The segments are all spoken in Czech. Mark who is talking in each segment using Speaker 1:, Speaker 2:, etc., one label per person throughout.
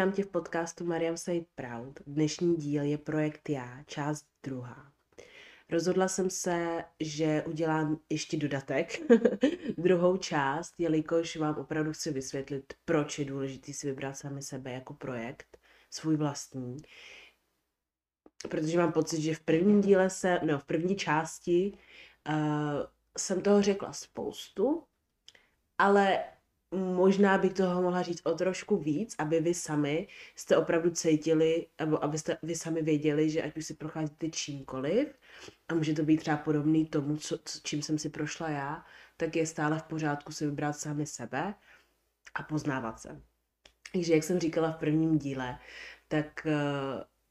Speaker 1: Vítám tě v podcastu Mariam Said Proud. Dnešní díl je projekt Já, část druhá. Rozhodla jsem se, že udělám ještě dodatek, druhou část, jelikož vám opravdu chci vysvětlit, proč je důležité si vybrat sami sebe jako projekt, svůj vlastní. Protože mám pocit, že v prvním díle se, no v první části uh, jsem toho řekla spoustu, ale možná bych toho mohla říct o trošku víc, aby vy sami jste opravdu cítili, nebo abyste vy sami věděli, že ať už si procházíte čímkoliv, a může to být třeba podobný tomu, co, čím jsem si prošla já, tak je stále v pořádku si vybrat sami sebe a poznávat se. Takže jak jsem říkala v prvním díle, tak eh,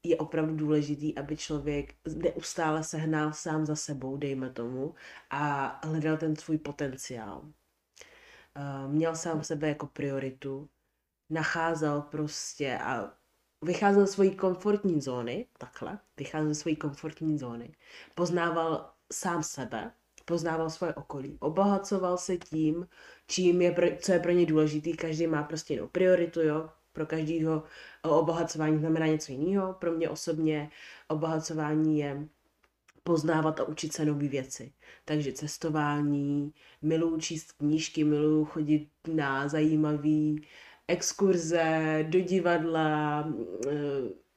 Speaker 1: je opravdu důležitý, aby člověk neustále sehnal sám za sebou, dejme tomu, a hledal ten svůj potenciál měl sám sebe jako prioritu, nacházel prostě a vycházel ze svojí komfortní zóny, takhle, vycházel ze svojí komfortní zóny, poznával sám sebe, poznával svoje okolí, obohacoval se tím, čím je pro, co je pro ně důležitý, každý má prostě jinou prioritu, jo, pro každého obohacování znamená něco jiného, pro mě osobně obohacování je poznávat a učit se nové věci. Takže cestování, miluju číst knížky, miluju chodit na zajímavé exkurze, do divadla, eh,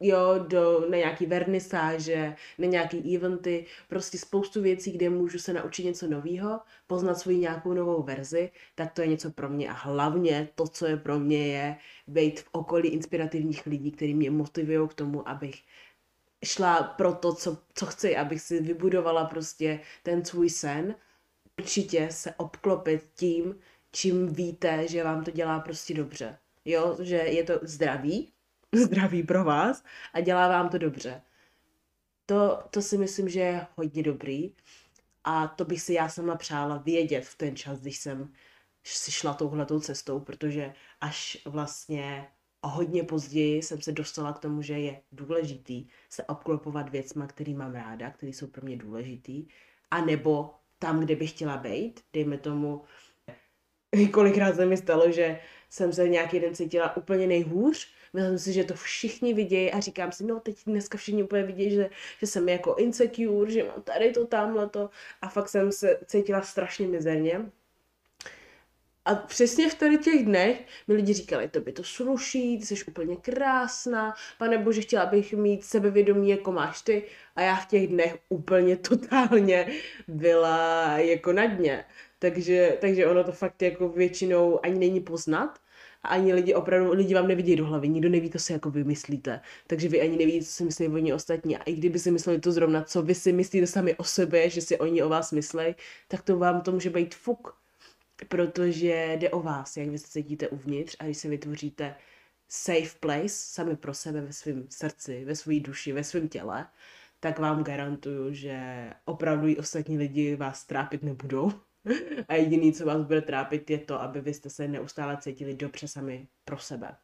Speaker 1: jo, do, na nějaký vernisáže, na nějaký eventy, prostě spoustu věcí, kde můžu se naučit něco nového, poznat svoji nějakou novou verzi, tak to je něco pro mě a hlavně to, co je pro mě, je být v okolí inspirativních lidí, kteří mě motivují k tomu, abych šla pro to, co, co chci, abych si vybudovala prostě ten svůj sen. Určitě se obklopit tím, čím víte, že vám to dělá prostě dobře. Jo, že je to zdravý, zdravý pro vás a dělá vám to dobře. To, to si myslím, že je hodně dobrý a to bych si já sama přála vědět v ten čas, když jsem si šla touhletou cestou, protože až vlastně a hodně později jsem se dostala k tomu, že je důležitý se obklopovat věcma, který mám ráda, které jsou pro mě důležitý, a nebo tam, kde bych chtěla být, dejme tomu, kolikrát se mi stalo, že jsem se nějaký den cítila úplně nejhůř, myslím si, že to všichni vidějí a říkám si, no teď dneska všichni úplně vidějí, že, že jsem jako insecure, že mám tady to, tamhle to a fakt jsem se cítila strašně mizerně a přesně v tady těch dnech mi lidi říkali, to by to sluší, ty jsi úplně krásná, pane bože, chtěla bych mít sebevědomí, jako máš ty. A já v těch dnech úplně totálně byla jako na dně. Takže, takže ono to fakt jako většinou ani není poznat. A ani lidi opravdu, lidi vám nevidí do hlavy, nikdo neví, co si jako vymyslíte. Takže vy ani nevíte, co si myslí oni ostatní. A i kdyby si mysleli to zrovna, co vy si myslíte sami o sobě, že si oni o vás myslí, tak to vám to může být fuk protože jde o vás, jak vy se cítíte uvnitř a když si vytvoříte safe place sami pro sebe ve svém srdci, ve své duši, ve svém těle, tak vám garantuju, že opravdu i ostatní lidi vás trápit nebudou. A jediný, co vás bude trápit, je to, aby vy jste se neustále cítili dobře sami pro sebe.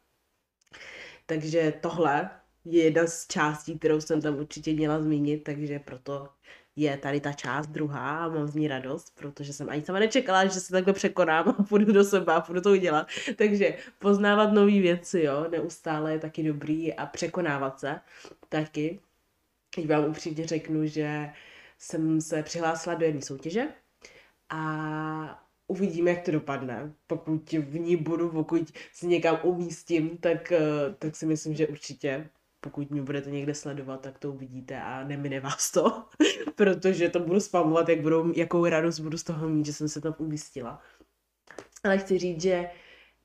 Speaker 1: Takže tohle je jedna z částí, kterou jsem tam určitě měla zmínit, takže proto je tady ta část druhá a mám z ní radost, protože jsem ani sama nečekala, že se takhle překonám a půjdu do sebe a půjdu to udělat. Takže poznávat nové věci, jo, neustále je taky dobrý a překonávat se taky. Teď vám upřímně řeknu, že jsem se přihlásila do jedné soutěže a uvidíme, jak to dopadne. Pokud v ní budu, pokud se někam umístím, tak, eh, tak si myslím, že určitě pokud mě budete někde sledovat, tak to uvidíte a nemine vás to, protože to budu spamovat, jak budou, jakou radost budu z toho mít, že jsem se tam umístila. Ale chci říct, že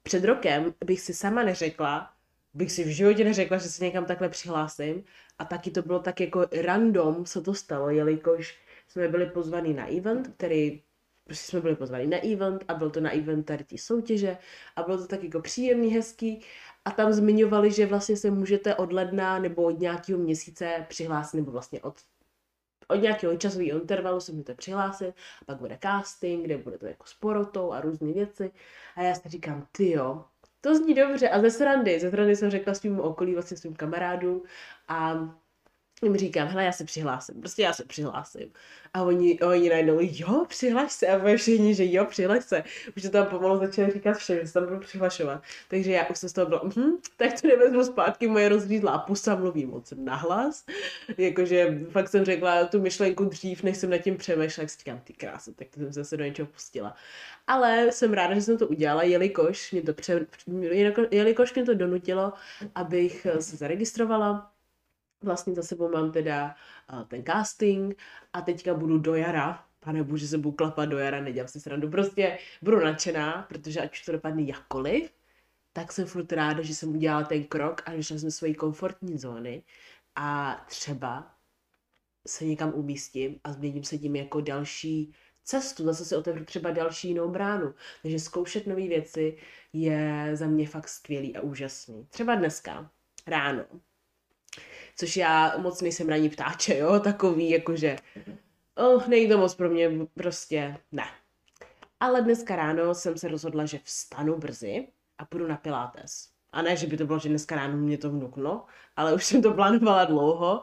Speaker 1: před rokem bych si sama neřekla, bych si v životě neřekla, že se někam takhle přihlásím a taky to bylo tak jako random, co to stalo, jelikož jsme byli pozvaní na event, který prostě jsme byli pozvaní na event a byl to na event tady tí soutěže a bylo to tak jako příjemný, hezký a tam zmiňovali, že vlastně se můžete od ledna nebo od nějakého měsíce přihlásit, nebo vlastně od, od nějakého časového intervalu se můžete přihlásit, a pak bude casting, kde bude to jako s porotou a různé věci. A já si říkám, ty jo, to zní dobře. A ze srandy, ze srandy jsem řekla svým okolí, vlastně svým kamarádům a jim říkám, hele, já se přihlásím, prostě já se přihlásím. A oni, oni najednou, jo, přihlaš se. A všichni, že jo, přihlaš se. Už to tam pomalu začali říkat všem, že se tam budu přihlašovat. Takže já už jsem z toho byla, hm, tak to nevezmu zpátky, moje rozřídlá pusa mluví moc nahlas. Jakože fakt jsem řekla tu myšlenku dřív, než jsem nad tím přemýšlela, jak říkám, ty krásy, tak jsem se do něčeho pustila. Ale jsem ráda, že jsem to udělala, jelikož mě to, pře, jelikož mě to donutilo, abych se zaregistrovala, vlastně za sebou mám teda ten casting a teďka budu do jara, pane bože, se budu klapat do jara, nedělám si srandu, prostě budu nadšená, protože ať už to dopadne jakkoliv, tak jsem furt ráda, že jsem udělala ten krok a vyšla jsem svojí komfortní zóny. A třeba se někam umístím a změním se tím jako další cestu, zase si otevřu třeba další jinou bránu. Takže zkoušet nové věci je za mě fakt skvělý a úžasný. Třeba dneska, ráno, což já moc nejsem ranní ptáče, jo, takový jakože, oh, nejde to moc pro mě, prostě ne. Ale dneska ráno jsem se rozhodla, že vstanu brzy a půjdu na pilates. A ne, že by to bylo, že dneska ráno mě to vnuklo, ale už jsem to plánovala dlouho.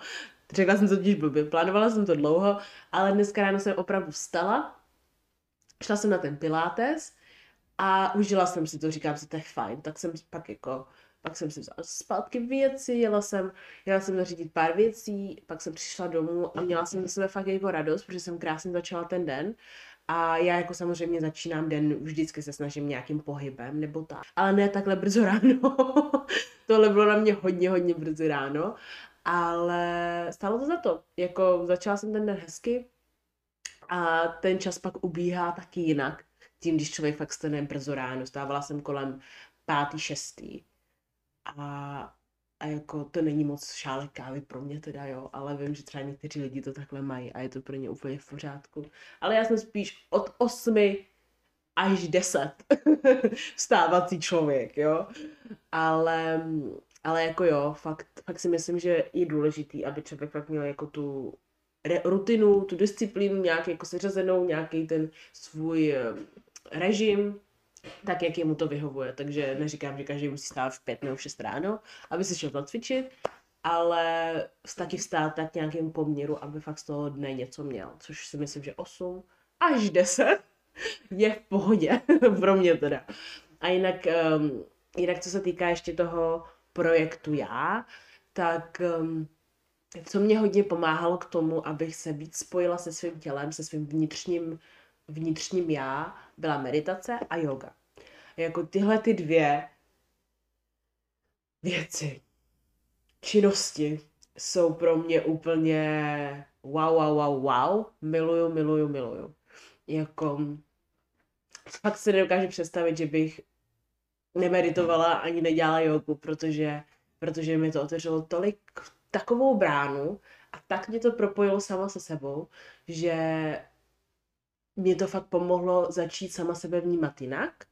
Speaker 1: Řekla jsem to totiž blbě, plánovala jsem to dlouho, ale dneska ráno jsem opravdu vstala, šla jsem na ten pilates a užila jsem si to, říkám si, to je fajn. Tak jsem pak jako pak jsem si vzala zpátky věci, jela jsem, jela jsem zařídit pár věcí, pak jsem přišla domů a měla jsem ze sebe fakt jako radost, protože jsem krásně začala ten den. A já jako samozřejmě začínám den, vždycky se snažím nějakým pohybem nebo tak. Ale ne takhle brzo ráno. Tohle bylo na mě hodně, hodně brzo ráno. Ale stalo to za to. Jako začala jsem ten den hezky a ten čas pak ubíhá taky jinak. Tím, když člověk fakt stane brzo ráno. Stávala jsem kolem pátý, šestý a, a jako to není moc šálek kávy pro mě teda, jo, ale vím, že třeba někteří lidi to takhle mají a je to pro ně úplně v pořádku. Ale já jsem spíš od osmi až deset vstávací člověk, jo. Ale, ale jako jo, fakt, fakt si myslím, že je důležitý, aby člověk fakt měl jako tu rutinu, tu disciplínu nějak jako seřazenou, nějaký ten svůj eh, režim, tak, jak jemu to vyhovuje. Takže neříkám, že každý musí stát v pět nebo v šest ráno, aby se šel zacvičit, ale taky vstát tak nějakým poměru, aby fakt z toho dne něco měl, což si myslím, že 8 až 10 je v pohodě, pro mě teda. A jinak, um, jinak co se týká ještě toho projektu já, tak um, co mě hodně pomáhalo k tomu, abych se víc spojila se svým tělem, se svým vnitřním vnitřním já byla meditace a yoga. Jako tyhle ty dvě věci, činnosti jsou pro mě úplně wow, wow, wow, wow. Miluju, miluju, miluju. Jako fakt se nedokážu představit, že bych nemeditovala ani nedělala jogu, protože, protože mi to otevřelo tolik takovou bránu a tak mě to propojilo sama se sebou, že mě to fakt pomohlo začít sama sebe vnímat jinak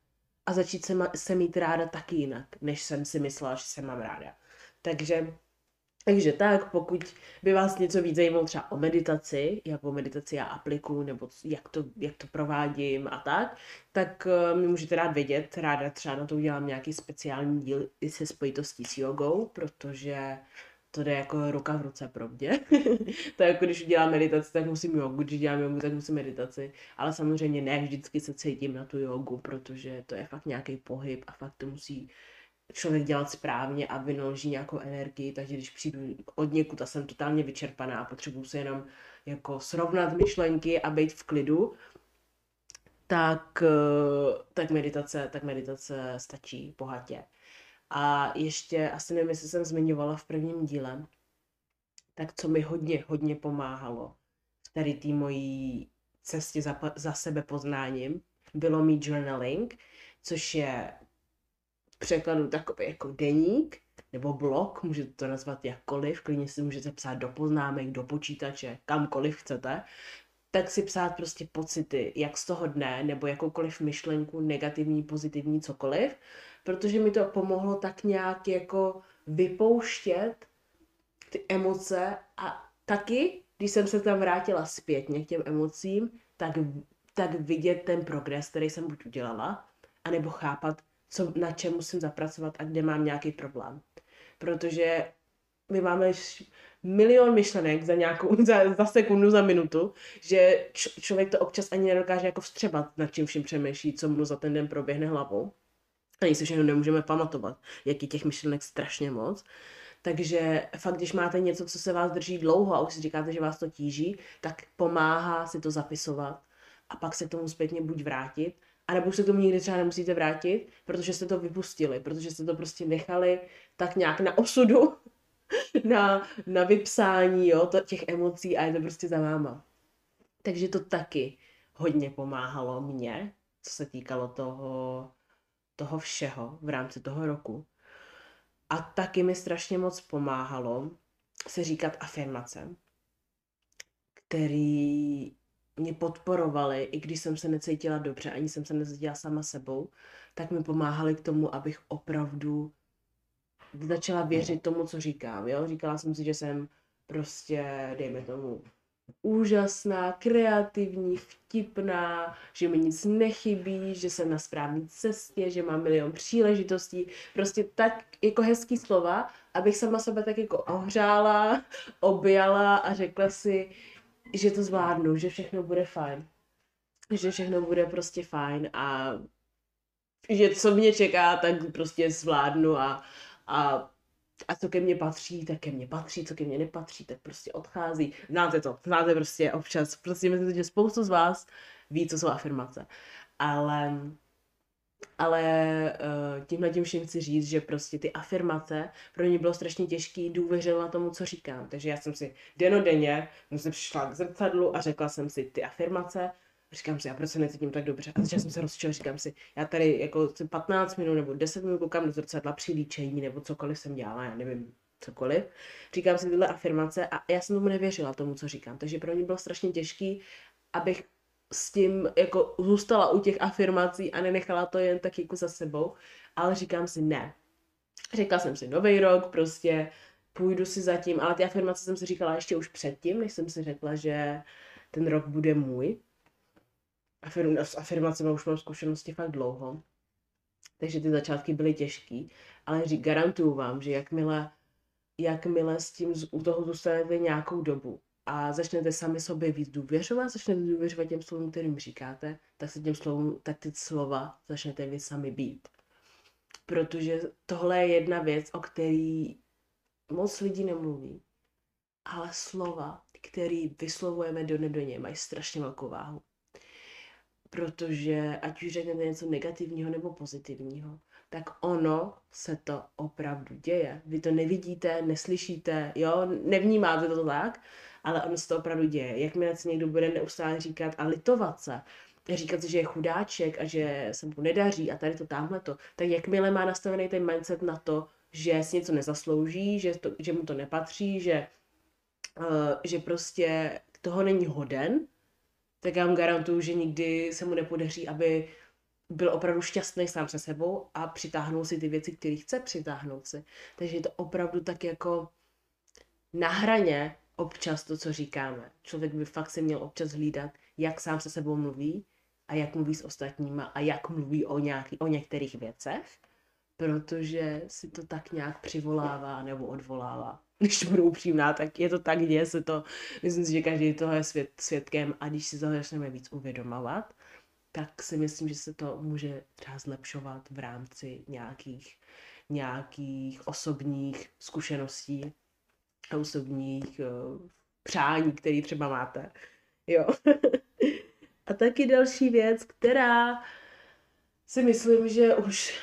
Speaker 1: a začít se, ma- se mít ráda taky jinak, než jsem si myslela, že se mám ráda. Takže takže tak, pokud by vás něco víc zajímalo třeba o meditaci, jakou meditaci já aplikuju, nebo jak to, jak to provádím a tak, tak uh, mi můžete rád vědět, ráda třeba na to udělám nějaký speciální díl i se spojitostí s jogou, protože to jde jako ruka v ruce pro mě. to je jako když udělám meditaci, tak musím jogu, když dělám jogu, tak musím meditaci. Ale samozřejmě ne vždycky se cítím na tu jogu, protože to je fakt nějaký pohyb a fakt to musí člověk dělat správně a vynaloží nějakou energii, takže když přijdu od někud a jsem totálně vyčerpaná a potřebuji se jenom jako srovnat myšlenky a být v klidu, tak, eh, tak meditace, tak meditace stačí bohatě. A ještě, asi nevím, jestli jsem zmiňovala v prvním díle, tak co mi hodně, hodně pomáhalo v tady té mojí cestě za, za sebe poznáním, bylo mít journaling, což je v překladu takový jako deník, nebo blog, můžete to nazvat jakkoliv, klidně si můžete psát do poznámek, do počítače, kamkoliv chcete, tak si psát prostě pocity, jak z toho dne, nebo jakoukoliv myšlenku, negativní, pozitivní, cokoliv, protože mi to pomohlo tak nějak jako vypouštět ty emoce a taky, když jsem se tam vrátila zpětně k těm emocím, tak, tak vidět ten progres, který jsem buď udělala, anebo chápat, co, na čem musím zapracovat a kde mám nějaký problém. Protože my máme milion myšlenek za nějakou, za, za sekundu, za minutu, že č- člověk to občas ani nedokáže jako vstřebat, nad čím vším přemýšlí, co mu za ten den proběhne hlavou. Ani si všechno nemůžeme pamatovat, jak je těch myšlenek strašně moc. Takže fakt, když máte něco, co se vás drží dlouho a už si říkáte, že vás to tíží, tak pomáhá si to zapisovat a pak se k tomu zpětně buď vrátit, anebo se k tomu nikdy třeba nemusíte vrátit, protože jste to vypustili, protože jste to prostě nechali tak nějak na osudu, na, na vypsání jo, to, těch emocí a je to prostě za váma. Takže to taky hodně pomáhalo mně, co se týkalo toho, toho všeho v rámci toho roku. A taky mi strašně moc pomáhalo se říkat afirmace, který mě podporovali, i když jsem se necítila dobře, ani jsem se necítila sama sebou, tak mi pomáhali k tomu, abych opravdu začala věřit tomu, co říkám. Jo? Říkala jsem si, že jsem prostě, dejme tomu, úžasná, kreativní, vtipná, že mi nic nechybí, že jsem na správné cestě, že mám milion příležitostí. Prostě tak jako hezký slova, abych sama sebe tak jako ohřála, objala a řekla si, že to zvládnu, že všechno bude fajn. Že všechno bude prostě fajn a že co mě čeká, tak prostě zvládnu a, a a co ke mně patří, tak ke mně patří, co ke mně nepatří, tak prostě odchází. Znáte to, znáte prostě občas, prostě myslím, že spoustu z vás ví, co jsou afirmace. Ale, ale uh, tímhle tím vším chci říct, že prostě ty afirmace pro mě bylo strašně těžké důvěřovat tomu, co říkám. Takže já jsem si denodenně, jsem přišla k zrcadlu a řekla jsem si ty afirmace říkám si, a proč se necítím tak dobře? A začala jsem se rozčil, říkám si, já tady jako 15 minut nebo 10 minut koukám do zrcadla při líčení nebo cokoliv jsem dělala, já nevím, cokoliv. Říkám si tyhle afirmace a já jsem tomu nevěřila, tomu, co říkám. Takže pro mě bylo strašně těžký, abych s tím jako zůstala u těch afirmací a nenechala to jen tak jako za sebou, ale říkám si ne. Řekla jsem si nový rok, prostě půjdu si zatím, ale ty afirmace jsem si říkala ještě už předtím, než jsem si řekla, že ten rok bude můj afirm, s afirmacemi už mám zkušenosti fakt dlouho, takže ty začátky byly těžký, ale řík, garantuju vám, že jakmile, jakmile s tím u toho zůstanete nějakou dobu a začnete sami sobě víc důvěřovat, začnete důvěřovat těm slovům, kterým říkáte, tak se těm slovům, tak ty slova začnete vy sami být. Protože tohle je jedna věc, o který moc lidí nemluví. Ale slova, které vyslovujeme do nedoně, mají strašně velkou váhu protože ať už řeknete něco negativního nebo pozitivního, tak ono se to opravdu děje. Vy to nevidíte, neslyšíte, jo, nevnímáte to tak, ale ono se to opravdu děje. Jakmile si někdo bude neustále říkat a litovat se, říkat si, že je chudáček a že se mu nedaří a tady to, tamhle to, tak jakmile má nastavený ten mindset na to, že si něco nezaslouží, že, to, že mu to nepatří, že, uh, že prostě toho není hoden, tak já vám garantuju, že nikdy se mu nepodaří, aby byl opravdu šťastný sám se sebou a přitáhnul si ty věci, které chce přitáhnout si. Takže je to opravdu tak jako na hraně občas to, co říkáme. Člověk by fakt si měl občas hlídat, jak sám se sebou mluví a jak mluví s ostatníma a jak mluví o, nějaký, o některých věcech, protože si to tak nějak přivolává nebo odvolává když budu upřímná, tak je to tak, děje se to. Myslím si, že každý toho je svět, svědkem a když si to začneme víc uvědomovat, tak si myslím, že se to může třeba zlepšovat v rámci nějakých, nějakých osobních zkušeností a osobních uh, přání, které třeba máte. Jo. a taky další věc, která si myslím, že už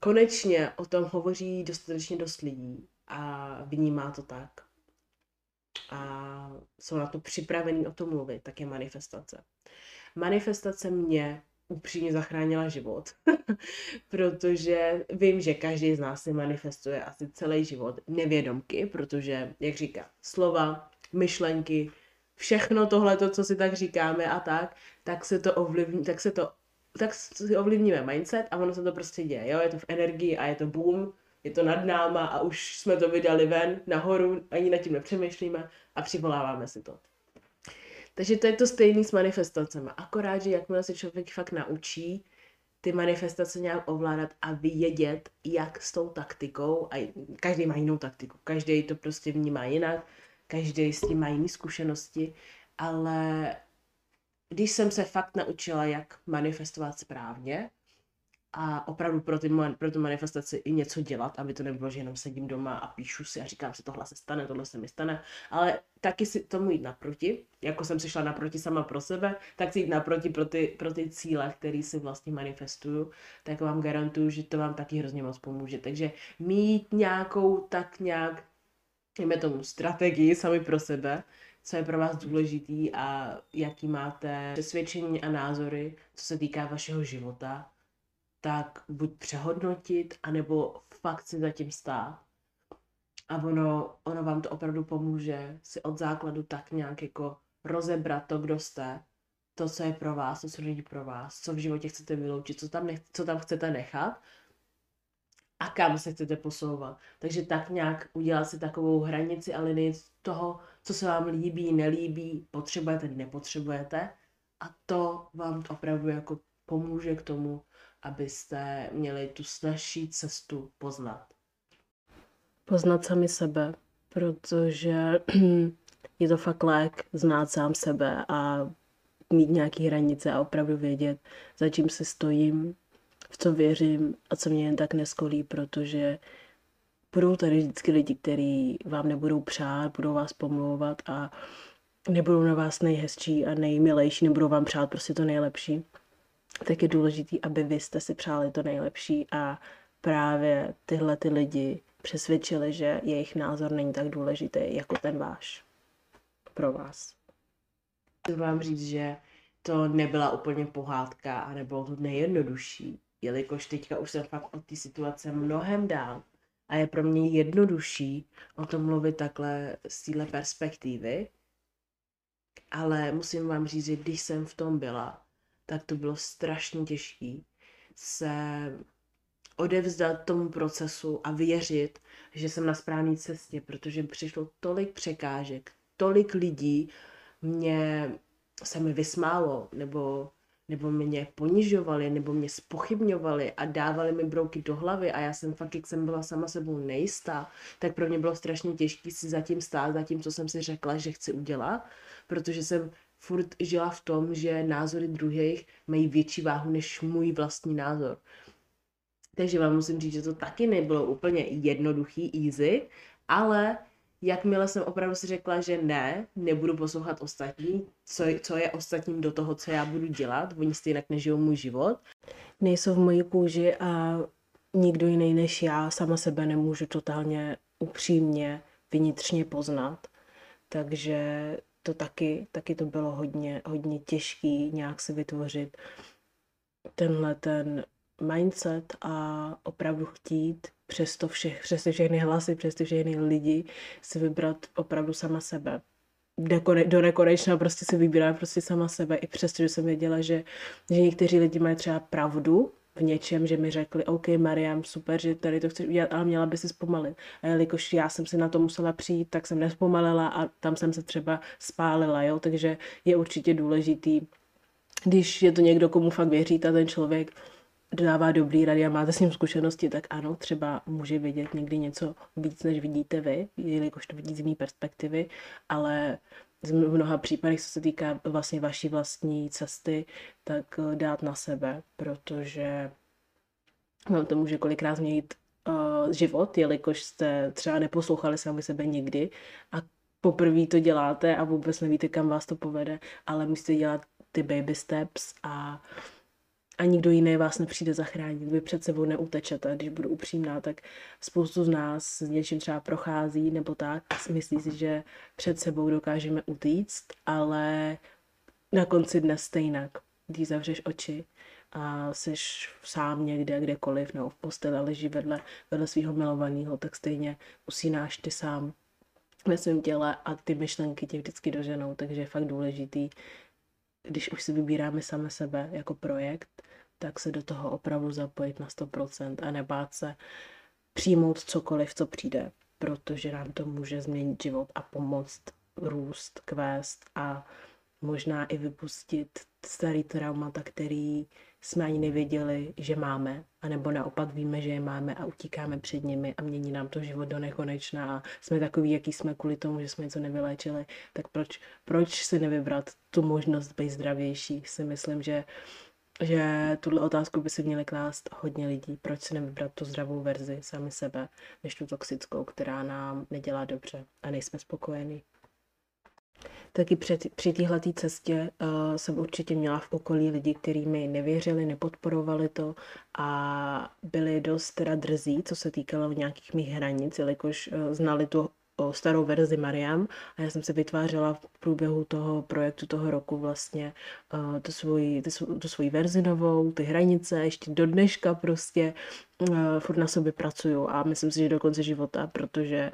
Speaker 1: konečně o tom hovoří dostatečně dost lidí, a vnímá to tak. A jsou na to připravení o tom mluvit, tak je manifestace. Manifestace mě upřímně zachránila život, protože vím, že každý z nás si manifestuje asi celý život nevědomky, protože, jak říká, slova, myšlenky, všechno tohle, co si tak říkáme a tak, tak se to ovlivní, tak se to, tak si ovlivníme mindset a ono se to prostě děje, jo, je to v energii a je to boom, je to nad náma a už jsme to vydali ven, nahoru, ani nad tím nepřemýšlíme a přivoláváme si to. Takže to je to stejné s manifestacemi. Akorát, že jakmile se člověk fakt naučí ty manifestace nějak ovládat a vědět, jak s tou taktikou, a každý má jinou taktiku, každý to prostě vnímá jinak, každý s tím má jiné zkušenosti, ale když jsem se fakt naučila, jak manifestovat správně, a opravdu pro, ty, pro tu manifestaci i něco dělat, aby to nebylo, že jenom sedím doma a píšu si a říkám si, tohle se stane, tohle se mi stane, ale taky si tomu jít naproti, jako jsem si šla naproti sama pro sebe, tak si jít naproti pro ty, pro ty cíle, které si vlastně manifestuju, tak vám garantuju, že to vám taky hrozně moc pomůže. Takže mít nějakou tak nějak, jdeme tomu, strategii sami pro sebe, co je pro vás důležitý a jaký máte přesvědčení a názory, co se týká vašeho života, tak buď přehodnotit, anebo fakt si zatím stát. A ono, ono vám to opravdu pomůže si od základu tak nějak jako rozebrat to, kdo jste, to, co je pro vás, to, co není pro vás, co v životě chcete vyloučit, co tam, nech, co tam chcete nechat a kam se chcete posouvat. Takže tak nějak udělat si takovou hranici a linii toho, co se vám líbí, nelíbí, potřebujete, nepotřebujete a to vám opravdu jako pomůže k tomu, abyste měli tu snažší cestu poznat.
Speaker 2: Poznat sami sebe, protože je to fakt lék znát sám sebe a mít nějaké hranice a opravdu vědět, za čím se stojím, v co věřím a co mě jen tak neskolí, protože budou tady vždycky lidi, kteří vám nebudou přát, budou vás pomlouvat a nebudou na vás nejhezčí a nejmilejší, nebudou vám přát prostě to nejlepší tak je důležité, aby vy jste si přáli to nejlepší a právě tyhle ty lidi přesvědčili, že jejich názor není tak důležitý jako ten váš pro vás.
Speaker 1: Chci vám říct, že to nebyla úplně pohádka a nebylo to nejjednodušší, jelikož teďka už jsem fakt od té situace mnohem dál a je pro mě jednodušší o tom mluvit takhle z téhle perspektivy, ale musím vám říct, že když jsem v tom byla, tak to bylo strašně těžké se odevzdat tomu procesu a věřit, že jsem na správné cestě, protože přišlo tolik překážek, tolik lidí mě se mi vysmálo, nebo, nebo mě ponižovali, nebo mě spochybňovali a dávali mi brouky do hlavy a já jsem fakt, jak jsem byla sama sebou nejistá, tak pro mě bylo strašně těžké si zatím stát, za tím, co jsem si řekla, že chci udělat, protože jsem furt žila v tom, že názory druhých mají větší váhu než můj vlastní názor. Takže vám musím říct, že to taky nebylo úplně jednoduchý, easy, ale jakmile jsem opravdu si řekla, že ne, nebudu poslouchat ostatní, co, co je ostatním do toho, co já budu dělat, oni stejně nežijou můj život.
Speaker 2: Nejsou v mojí kůži a nikdo jiný než já sama sebe nemůžu totálně upřímně vnitřně poznat. Takže to taky, taky to bylo hodně, hodně těžký nějak si vytvořit tenhle ten mindset a opravdu chtít přes to všech, přes ty všechny hlasy, přes ty všechny lidi si vybrat opravdu sama sebe. Do nekonečna prostě si vybírám prostě sama sebe, i přesto, že jsem věděla, že, že někteří lidi mají třeba pravdu, v něčem, že mi řekli, OK, Mariam, super, že tady to chceš udělat, ale měla by si zpomalit. A jelikož já jsem si na to musela přijít, tak jsem nespomalila a tam jsem se třeba spálila, jo, takže je určitě důležitý, když je to někdo, komu fakt věříte, ten člověk dává dobrý rady a máte s ním zkušenosti, tak ano, třeba může vidět někdy něco víc, než vidíte vy, jelikož to vidí z jiné perspektivy, ale v mnoha případech, co se týká vlastně vaší vlastní cesty, tak eh, dát na sebe, protože vám to může kolikrát změnit uh, život, jelikož jste třeba neposlouchali sami sebe nikdy a poprvé to děláte a vůbec nevíte, kam vás to povede, ale musíte dělat ty baby steps a a nikdo jiný vás nepřijde zachránit. Vy před sebou neutečete, když budu upřímná, tak spoustu z nás s něčím třeba prochází nebo tak, myslí si, že před sebou dokážeme utíct, ale na konci dne stejnak, když zavřeš oči a jsi sám někde, kdekoliv, nebo v posteli leží vedle, vedle svého milovaného, tak stejně usínáš ty sám ve svém těle a ty myšlenky tě vždycky doženou, takže je fakt důležitý, když už si vybíráme same sebe jako projekt, tak se do toho opravdu zapojit na 100% a nebát se přijmout cokoliv, co přijde, protože nám to může změnit život a pomoct růst, kvést a možná i vypustit starý traumata, který jsme ani nevěděli, že máme, anebo naopak víme, že je máme a utíkáme před nimi a mění nám to život do nekonečna a jsme takový, jaký jsme kvůli tomu, že jsme něco nevyléčili, tak proč, proč si nevybrat tu možnost být zdravější? Si myslím, že že tuhle otázku by si měli klást hodně lidí. Proč si nevybrat tu zdravou verzi sami sebe, než tu toxickou, která nám nedělá dobře a nejsme spokojení. Taky před, při téhle cestě uh, jsem určitě měla v okolí lidi, kteří mi nevěřili, nepodporovali to a byli dost teda drzí, co se týkalo nějakých mých hranic, jelikož uh, znali tu starou verzi Mariam a já jsem se vytvářela v průběhu toho projektu toho roku vlastně uh, tu, svoji, tu, tu svoji verzi novou, ty hranice, ještě do dneška prostě uh, furt na sobě pracuju a myslím si, že do konce života, protože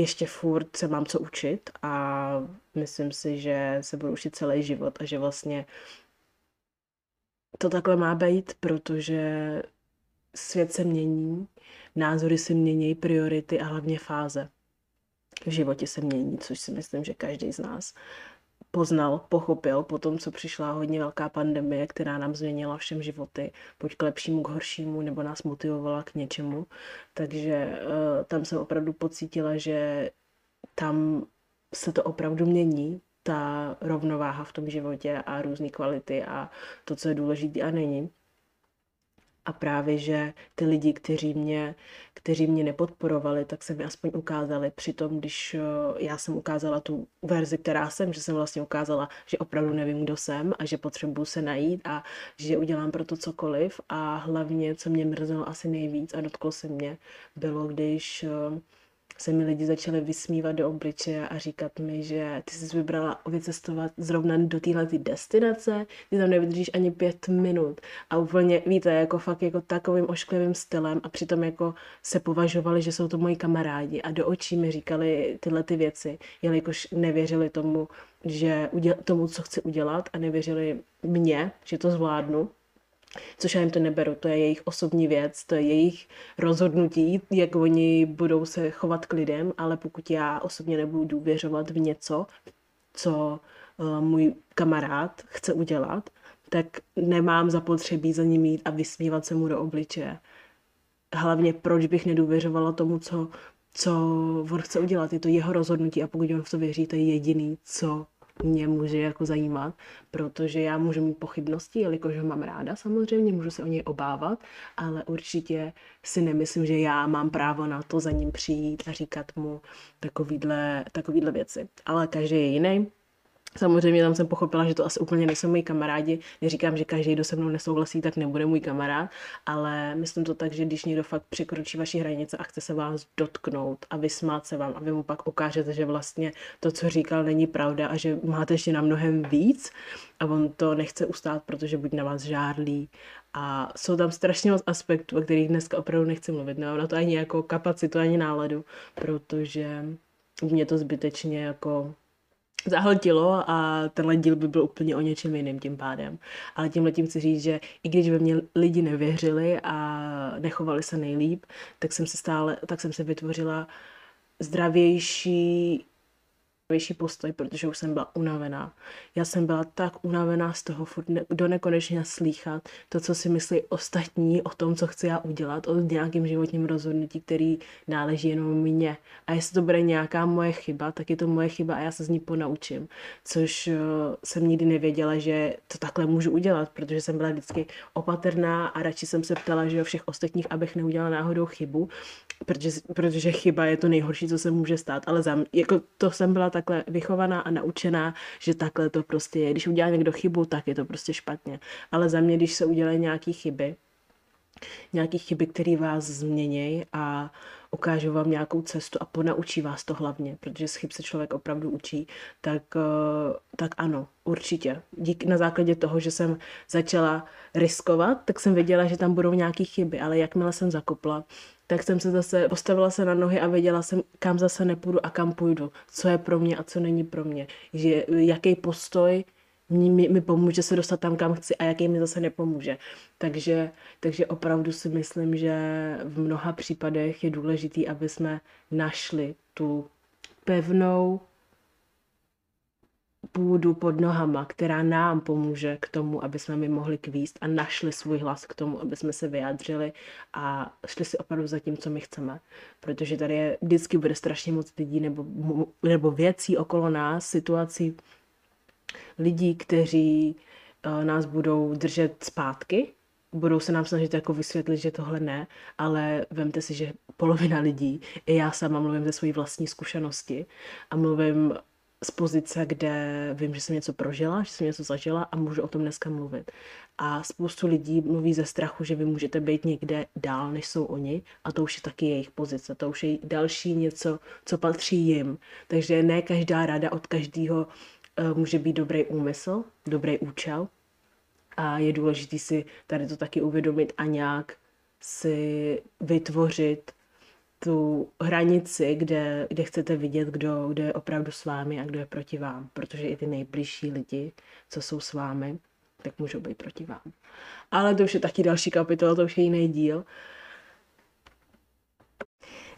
Speaker 2: ještě furt se mám co učit a myslím si, že se budu učit celý život a že vlastně to takhle má být, protože svět se mění, názory se mění, priority a hlavně fáze v životě se mění, což si myslím, že každý z nás poznal, pochopil po tom, co přišla hodně velká pandemie, která nám změnila všem životy, buď k lepšímu, k horšímu, nebo nás motivovala k něčemu. Takže uh, tam jsem opravdu pocítila, že tam se to opravdu mění, ta rovnováha v tom životě a různé kvality a to, co je důležité a není a právě, že ty lidi, kteří mě, kteří mě nepodporovali, tak se mi aspoň ukázali. Přitom, když eh, já jsem ukázala tu verzi, která jsem, že jsem vlastně ukázala, že opravdu nevím, kdo jsem a že potřebuju se najít a že udělám pro to cokoliv. A hlavně, co mě mrzelo asi nejvíc a dotklo se mě, bylo, když eh, se mi lidi začali vysmívat do obličeje a říkat mi, že ty jsi vybrala vycestovat zrovna do téhle destinace, ty tam nevydržíš ani pět minut. A úplně, víte, jako fakt jako takovým ošklivým stylem a přitom jako se považovali, že jsou to moji kamarádi a do očí mi říkali tyhle ty věci, jelikož nevěřili tomu, že uděl, tomu, co chci udělat a nevěřili mně, že to zvládnu Což já jim to neberu, to je jejich osobní věc, to je jejich rozhodnutí, jak oni budou se chovat k lidem, ale pokud já osobně nebudu důvěřovat v něco, co uh, můj kamarád chce udělat, tak nemám zapotřebí za ním jít a vysmívat se mu do obličeje. Hlavně proč bych nedůvěřovala tomu, co, co on chce udělat. Je to jeho rozhodnutí a pokud on v to věří, to je jediný, co mě může jako zajímat, protože já můžu mít pochybnosti, jelikož ho mám ráda samozřejmě, můžu se o něj obávat, ale určitě si nemyslím, že já mám právo na to za ním přijít a říkat mu takovýhle, takovýhle věci. Ale každý je jiný, Samozřejmě tam jsem pochopila, že to asi úplně nejsou moji kamarádi. Neříkám, že každý, kdo se mnou nesouhlasí, tak nebude můj kamarád, ale myslím to tak, že když někdo fakt překročí vaši hranice a chce se vás dotknout a vysmát se vám a vy mu pak ukážete, že vlastně to, co říkal, není pravda a že máte ještě na mnohem víc a on to nechce ustát, protože buď na vás žárlí a jsou tam strašně moc aspektů, o kterých dneska opravdu nechci mluvit. Nemám na to ani jako kapacitu, ani náladu, protože mě to zbytečně jako zahltilo a tenhle díl by byl úplně o něčem jiným tím pádem. Ale tímhle tím chci říct, že i když by mě lidi nevěřili a nechovali se nejlíp, tak jsem se stále, tak jsem se vytvořila zdravější větší postoj, protože už jsem byla unavená. Já jsem byla tak unavená z toho furt ne, do nekonečně slýchat to, co si myslí ostatní o tom, co chci já udělat, o nějakým životním rozhodnutí, který náleží jenom mně. A jestli to bude nějaká moje chyba, tak je to moje chyba a já se z ní ponaučím. Což uh, jsem nikdy nevěděla, že to takhle můžu udělat, protože jsem byla vždycky opatrná a radši jsem se ptala, že o všech ostatních, abych neudělala náhodou chybu, protože, protože chyba je to nejhorší, co se může stát, ale za, jako to jsem byla takhle vychovaná a naučená, že takhle to prostě je. Když udělá někdo chybu, tak je to prostě špatně. Ale za mě, když se udělají nějaké chyby, nějaké chyby, které vás změnějí a ukážou vám nějakou cestu a ponaučí vás to hlavně, protože z chyb se člověk opravdu učí, tak, eh, tak ano, určitě. Díky na základě toho, že jsem začala riskovat, tak jsem věděla, že tam budou nějaké chyby, ale jakmile jsem zakopla, tak jsem se zase postavila se na nohy a věděla jsem, kam zase nepůjdu a kam půjdu, co je pro mě a co není pro mě, že jaký postoj mi, mi, mi pomůže se dostat tam, kam chci a jaký mi zase nepomůže. Takže, takže opravdu si myslím, že v mnoha případech je důležitý, aby jsme našli tu pevnou půdu pod nohama, která nám pomůže k tomu, aby jsme mi mohli kvíst a našli svůj hlas k tomu, aby jsme se vyjádřili a šli si opravdu za tím, co my chceme. Protože tady je, vždycky bude strašně moc lidí nebo, nebo věcí okolo nás, situací lidí, kteří uh, nás budou držet zpátky, budou se nám snažit jako vysvětlit, že tohle ne, ale vemte si, že polovina lidí, i já sama mluvím ze své vlastní zkušenosti a mluvím z pozice, kde vím, že jsem něco prožila, že jsem něco zažila a můžu o tom dneska mluvit. A spoustu lidí mluví ze strachu, že vy můžete být někde dál, než jsou oni a to už je taky jejich pozice, to už je další něco, co patří jim. Takže ne každá rada od každého uh, může být dobrý úmysl, dobrý účel a je důležité si tady to taky uvědomit a nějak si vytvořit tu hranici, kde, kde chcete vidět, kdo, kdo je opravdu s vámi a kdo je proti vám. Protože i ty nejbližší lidi, co jsou s vámi, tak můžou být proti vám. Ale to už je taky další kapitola, to už je jiný díl.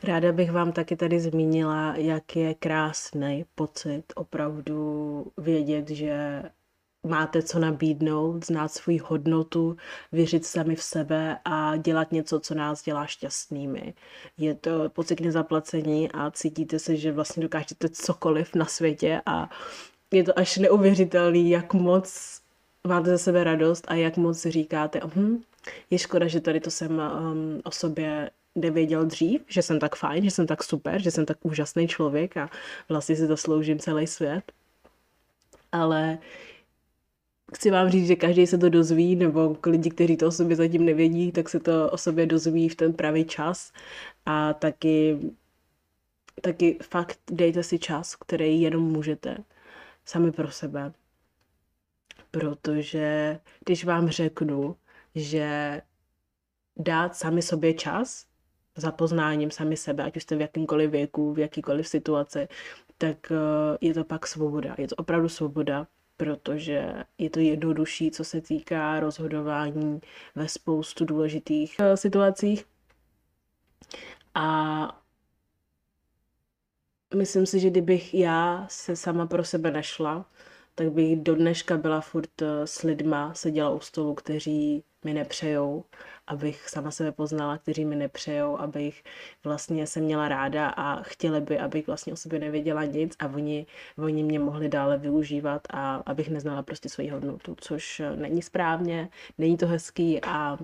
Speaker 2: Ráda bych vám taky tady zmínila, jak je krásný pocit opravdu vědět, že máte co nabídnout, znát svou hodnotu, věřit sami v sebe a dělat něco, co nás dělá šťastnými. Je to pocit nezaplacení a cítíte se, že vlastně dokážete cokoliv na světě a je to až neuvěřitelný, jak moc máte za sebe radost a jak moc říkáte, hm, je škoda, že tady to jsem um, o sobě nevěděl dřív, že jsem tak fajn, že jsem tak super, že jsem tak úžasný člověk a vlastně si zasloužím celý svět. Ale chci vám říct, že každý se to dozví, nebo lidi, kteří to o sobě zatím nevědí, tak se to o sobě dozví v ten pravý čas. A taky, taky fakt dejte si čas, který jenom můžete sami pro sebe. Protože když vám řeknu, že dát sami sobě čas, za poznáním sami sebe, ať už jste v jakýmkoliv věku, v jakýkoliv situaci, tak eh, je to pak svoboda. Je to opravdu svoboda, protože je to jednodušší, co se týká rozhodování ve spoustu důležitých uh, situacích. A myslím si, že kdybych já se sama pro sebe nešla, tak bych do dneška byla furt eh, s lidma, seděla u stolu, kteří mi nepřejou, abych sama sebe poznala, kteří mi nepřejou, abych vlastně se měla ráda a chtěli by, abych vlastně o sobě nevěděla nic a oni, oni mě mohli dále využívat a abych neznala prostě svoji hodnotu, což není správně, není to hezký a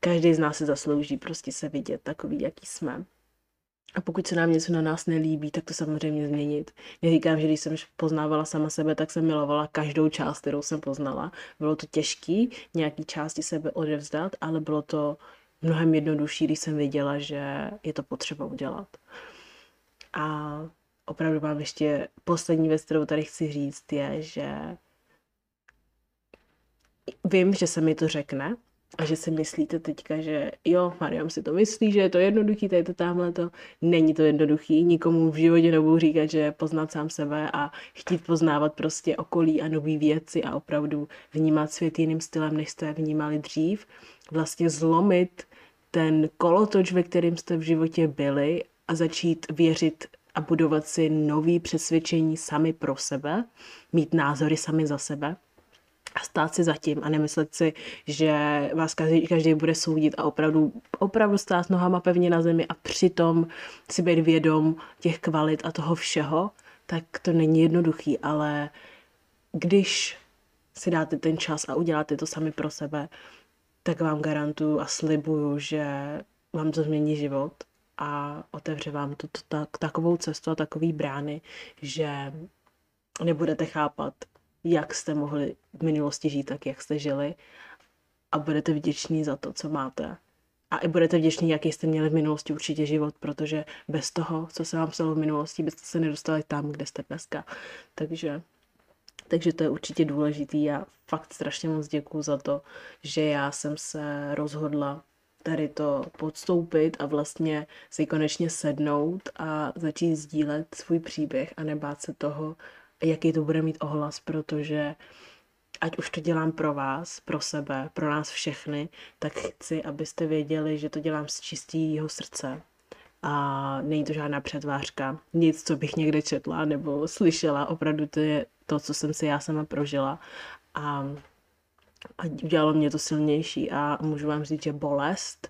Speaker 2: každý z nás se zaslouží prostě se vidět takový, jaký jsme. A pokud se nám něco na nás nelíbí, tak to samozřejmě změnit. Neříkám, že když jsem poznávala sama sebe, tak jsem milovala každou část, kterou jsem poznala. Bylo to těžký nějaký části sebe odevzdat, ale bylo to mnohem jednodušší, když jsem věděla, že je to potřeba udělat. A opravdu mám ještě poslední věc, kterou tady chci říct, je, že vím, že se mi to řekne, a že si myslíte teďka, že jo, Mariam si to myslí, že je to jednoduchý, tady to tamhle to. Není to jednoduchý, nikomu v životě nebudu říkat, že poznat sám sebe a chtít poznávat prostě okolí a nové věci a opravdu vnímat svět jiným stylem, než jste vnímali dřív. Vlastně zlomit ten kolotoč, ve kterém jste v životě byli a začít věřit a budovat si nový přesvědčení sami pro sebe, mít názory sami za sebe a stát si zatím a nemyslet si, že vás každý, každý bude soudit a opravdu, opravdu stát nohama pevně na zemi a přitom si být vědom těch kvalit a toho všeho, tak to není jednoduchý, ale když si dáte ten čas a uděláte to sami pro sebe, tak vám garantuju a slibuju, že vám to změní život a otevře vám to, to tak, takovou cestu a takový brány, že nebudete chápat, jak jste mohli v minulosti žít tak, jak jste žili a budete vděční za to, co máte. A i budete vděční, jaký jste měli v minulosti určitě život, protože bez toho, co se vám stalo v minulosti, byste se nedostali tam, kde jste dneska. Takže, takže to je určitě důležitý a fakt strašně moc děkuju za to, že já jsem se rozhodla tady to podstoupit a vlastně si konečně sednout a začít sdílet svůj příběh a nebát se toho, jaký to bude mít ohlas, protože ať už to dělám pro vás, pro sebe, pro nás všechny, tak chci, abyste věděli, že to dělám z čistého srdce. A není to žádná předvářka, nic, co bych někde četla nebo slyšela, opravdu to je to, co jsem si já sama prožila. A, a udělalo mě to silnější. A můžu vám říct, že bolest,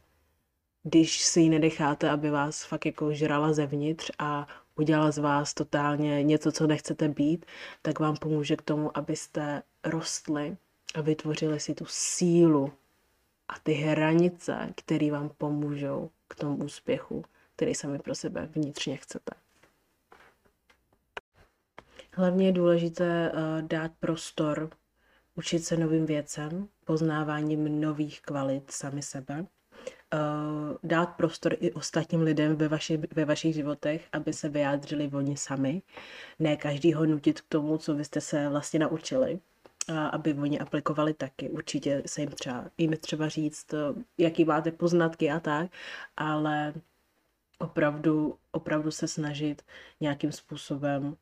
Speaker 2: když si ji nenecháte, aby vás fakt jako žrala zevnitř a udělala z vás totálně něco, co nechcete být, tak vám pomůže k tomu, abyste rostli a vytvořili si tu sílu a ty hranice, které vám pomůžou k tomu úspěchu, který sami pro sebe vnitřně chcete. Hlavně je důležité uh, dát prostor učit se novým věcem, poznáváním nových kvalit sami sebe, dát prostor i ostatním lidem ve, vaši, ve vašich životech, aby se vyjádřili oni sami. Ne každýho nutit k tomu, co vy jste se vlastně naučili, a aby oni aplikovali taky. Určitě se jim třeba, jim třeba říct, eh, jaký máte poznatky a tak, ale opravdu, opravdu se snažit nějakým způsobem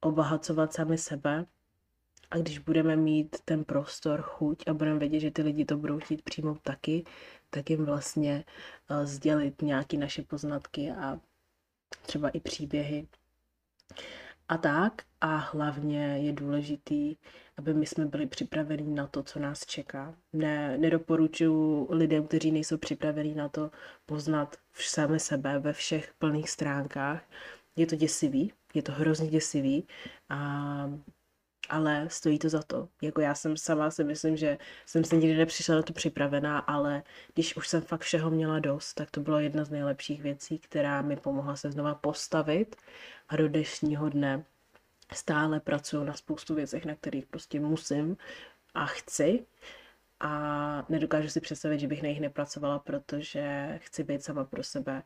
Speaker 2: obohacovat sami sebe a když budeme mít ten prostor, chuť a budeme vědět, že ty lidi to budou chtít přijmout taky, tak jim vlastně uh, sdělit nějaké naše poznatky a třeba i příběhy. A tak, a hlavně je důležitý, aby my jsme byli připraveni na to, co nás čeká. Ne, nedoporučuji lidem, kteří nejsou připraveni na to poznat sami sebe ve všech plných stránkách. Je to děsivý, je to hrozně děsivý a ale stojí to za to. Jako já jsem sama si myslím, že jsem se nikdy nepřišla na to připravená, ale když už jsem fakt všeho měla dost, tak to bylo jedna z nejlepších věcí, která mi pomohla se znova postavit. A do dnešního dne stále pracuju na spoustu věcech, na kterých prostě musím a chci. A nedokážu si představit, že bych na nich nepracovala, protože chci být sama pro sebe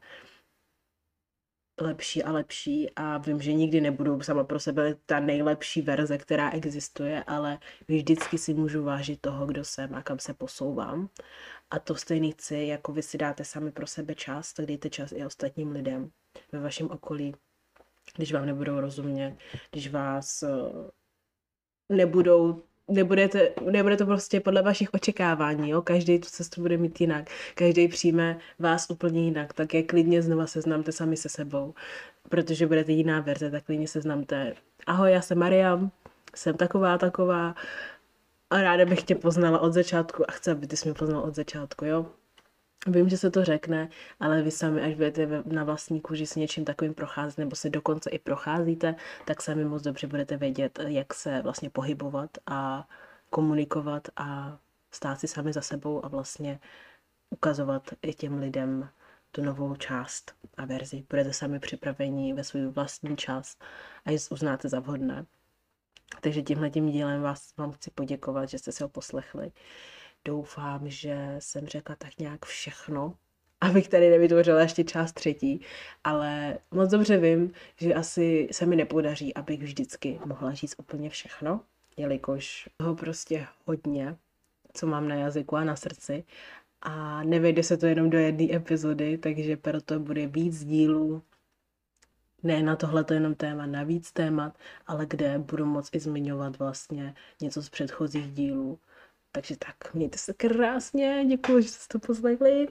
Speaker 2: lepší a lepší a vím, že nikdy nebudu sama pro sebe ta nejlepší verze, která existuje, ale vždycky si můžu vážit toho, kdo jsem a kam se posouvám. A to stejný chci, jako vy si dáte sami pro sebe čas, tak dejte čas i ostatním lidem ve vašem okolí, když vám nebudou rozumět, když vás eh, nebudou nebudete, nebude to prostě podle vašich očekávání, jo? každý tu cestu bude mít jinak, každý přijme vás úplně jinak, tak je klidně znova seznamte sami se sebou, protože budete jiná verze, tak klidně seznamte. Ahoj, já jsem Mariam, jsem taková, taková a ráda bych tě poznala od začátku a chci, aby ty jsi mě poznal od začátku, jo? Vím, že se to řekne, ale vy sami, až budete na vlastní kůži s něčím takovým procházet, nebo se dokonce i procházíte, tak sami moc dobře budete vědět, jak se vlastně pohybovat a komunikovat a stát si sami za sebou a vlastně ukazovat i těm lidem tu novou část a verzi. Budete sami připraveni ve svůj vlastní čas a ji uznáte za vhodné. Takže tímhle tím dílem vás vám chci poděkovat, že jste si ho poslechli doufám, že jsem řekla tak nějak všechno, abych tady nevytvořila ještě část třetí, ale moc dobře vím, že asi se mi nepodaří, abych vždycky mohla říct úplně všechno, jelikož toho prostě hodně, co mám na jazyku a na srdci a nevejde se to jenom do jedné epizody, takže proto bude víc dílů, ne na tohle to jenom téma, na víc témat, ale kde budu moc i zmiňovat vlastně něco z předchozích dílů. Takže tak, mějte se krásně, děkuji, že jste to poslechli.